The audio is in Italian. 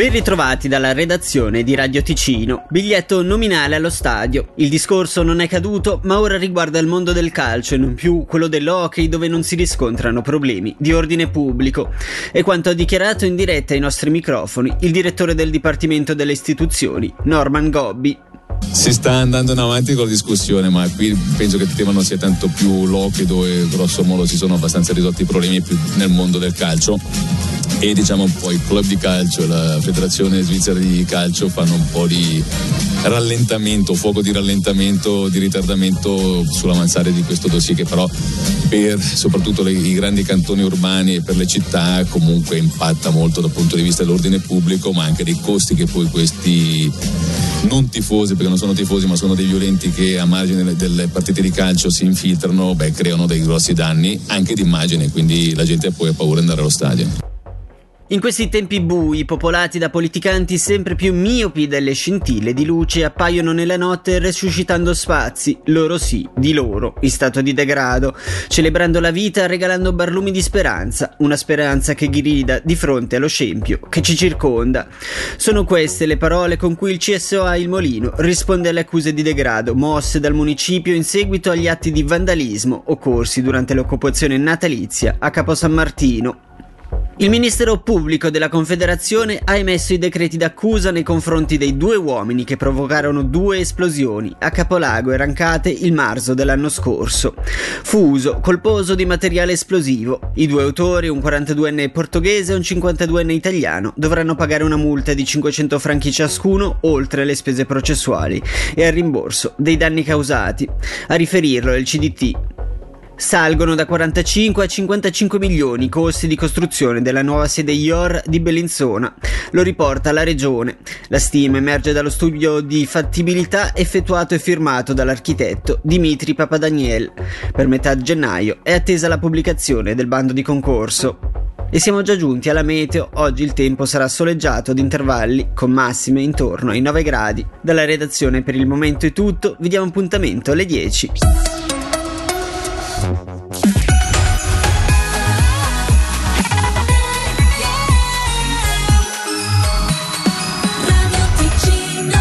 Ben ritrovati dalla redazione di Radio Ticino. Biglietto nominale allo stadio. Il discorso non è caduto, ma ora riguarda il mondo del calcio e non più quello dell'hockey dove non si riscontrano problemi di ordine pubblico. E quanto ha dichiarato in diretta ai nostri microfoni il direttore del Dipartimento delle Istituzioni, Norman Gobbi. Si sta andando in avanti con la discussione, ma qui penso che il tema non sia tanto più l'hockey dove grosso modo si sono abbastanza risolti i problemi nel mondo del calcio e diciamo poi il club di calcio e la federazione svizzera di calcio fanno un po' di rallentamento, fuoco di rallentamento, di ritardamento sull'avanzare di questo dossier che però per soprattutto le, i grandi cantoni urbani e per le città comunque impatta molto dal punto di vista dell'ordine pubblico ma anche dei costi che poi questi non tifosi perché non sono tifosi ma sono dei violenti che a margine delle partite di calcio si infiltrano, beh, creano dei grossi danni anche di immagine quindi la gente poi ha paura di andare allo stadio. In questi tempi bui, popolati da politicanti sempre più miopi delle scintille di luce, appaiono nella notte resuscitando spazi, loro sì, di loro, in stato di degrado, celebrando la vita regalando barlumi di speranza, una speranza che grida di fronte allo scempio che ci circonda. Sono queste le parole con cui il CSOA Il Molino risponde alle accuse di degrado mosse dal municipio in seguito agli atti di vandalismo occorsi durante l'occupazione natalizia a Capo San Martino, il Ministero Pubblico della Confederazione ha emesso i decreti d'accusa nei confronti dei due uomini che provocarono due esplosioni a Capolago e Rancate il marzo dell'anno scorso. Fu uso colposo di materiale esplosivo. I due autori, un 42enne portoghese e un 52enne italiano, dovranno pagare una multa di 500 franchi ciascuno, oltre alle spese processuali, e al rimborso dei danni causati. A riferirlo il CDT, Salgono da 45 a 55 milioni i costi di costruzione della nuova sede IOR di Bellinzona. Lo riporta la regione. La stima emerge dallo studio di fattibilità effettuato e firmato dall'architetto Dimitri Papadaniel. Per metà gennaio è attesa la pubblicazione del bando di concorso. E siamo già giunti alla meteo, oggi il tempo sarà soleggiato ad intervalli, con massime intorno ai 9 gradi. Dalla redazione per il momento è tutto, vi diamo appuntamento alle 10.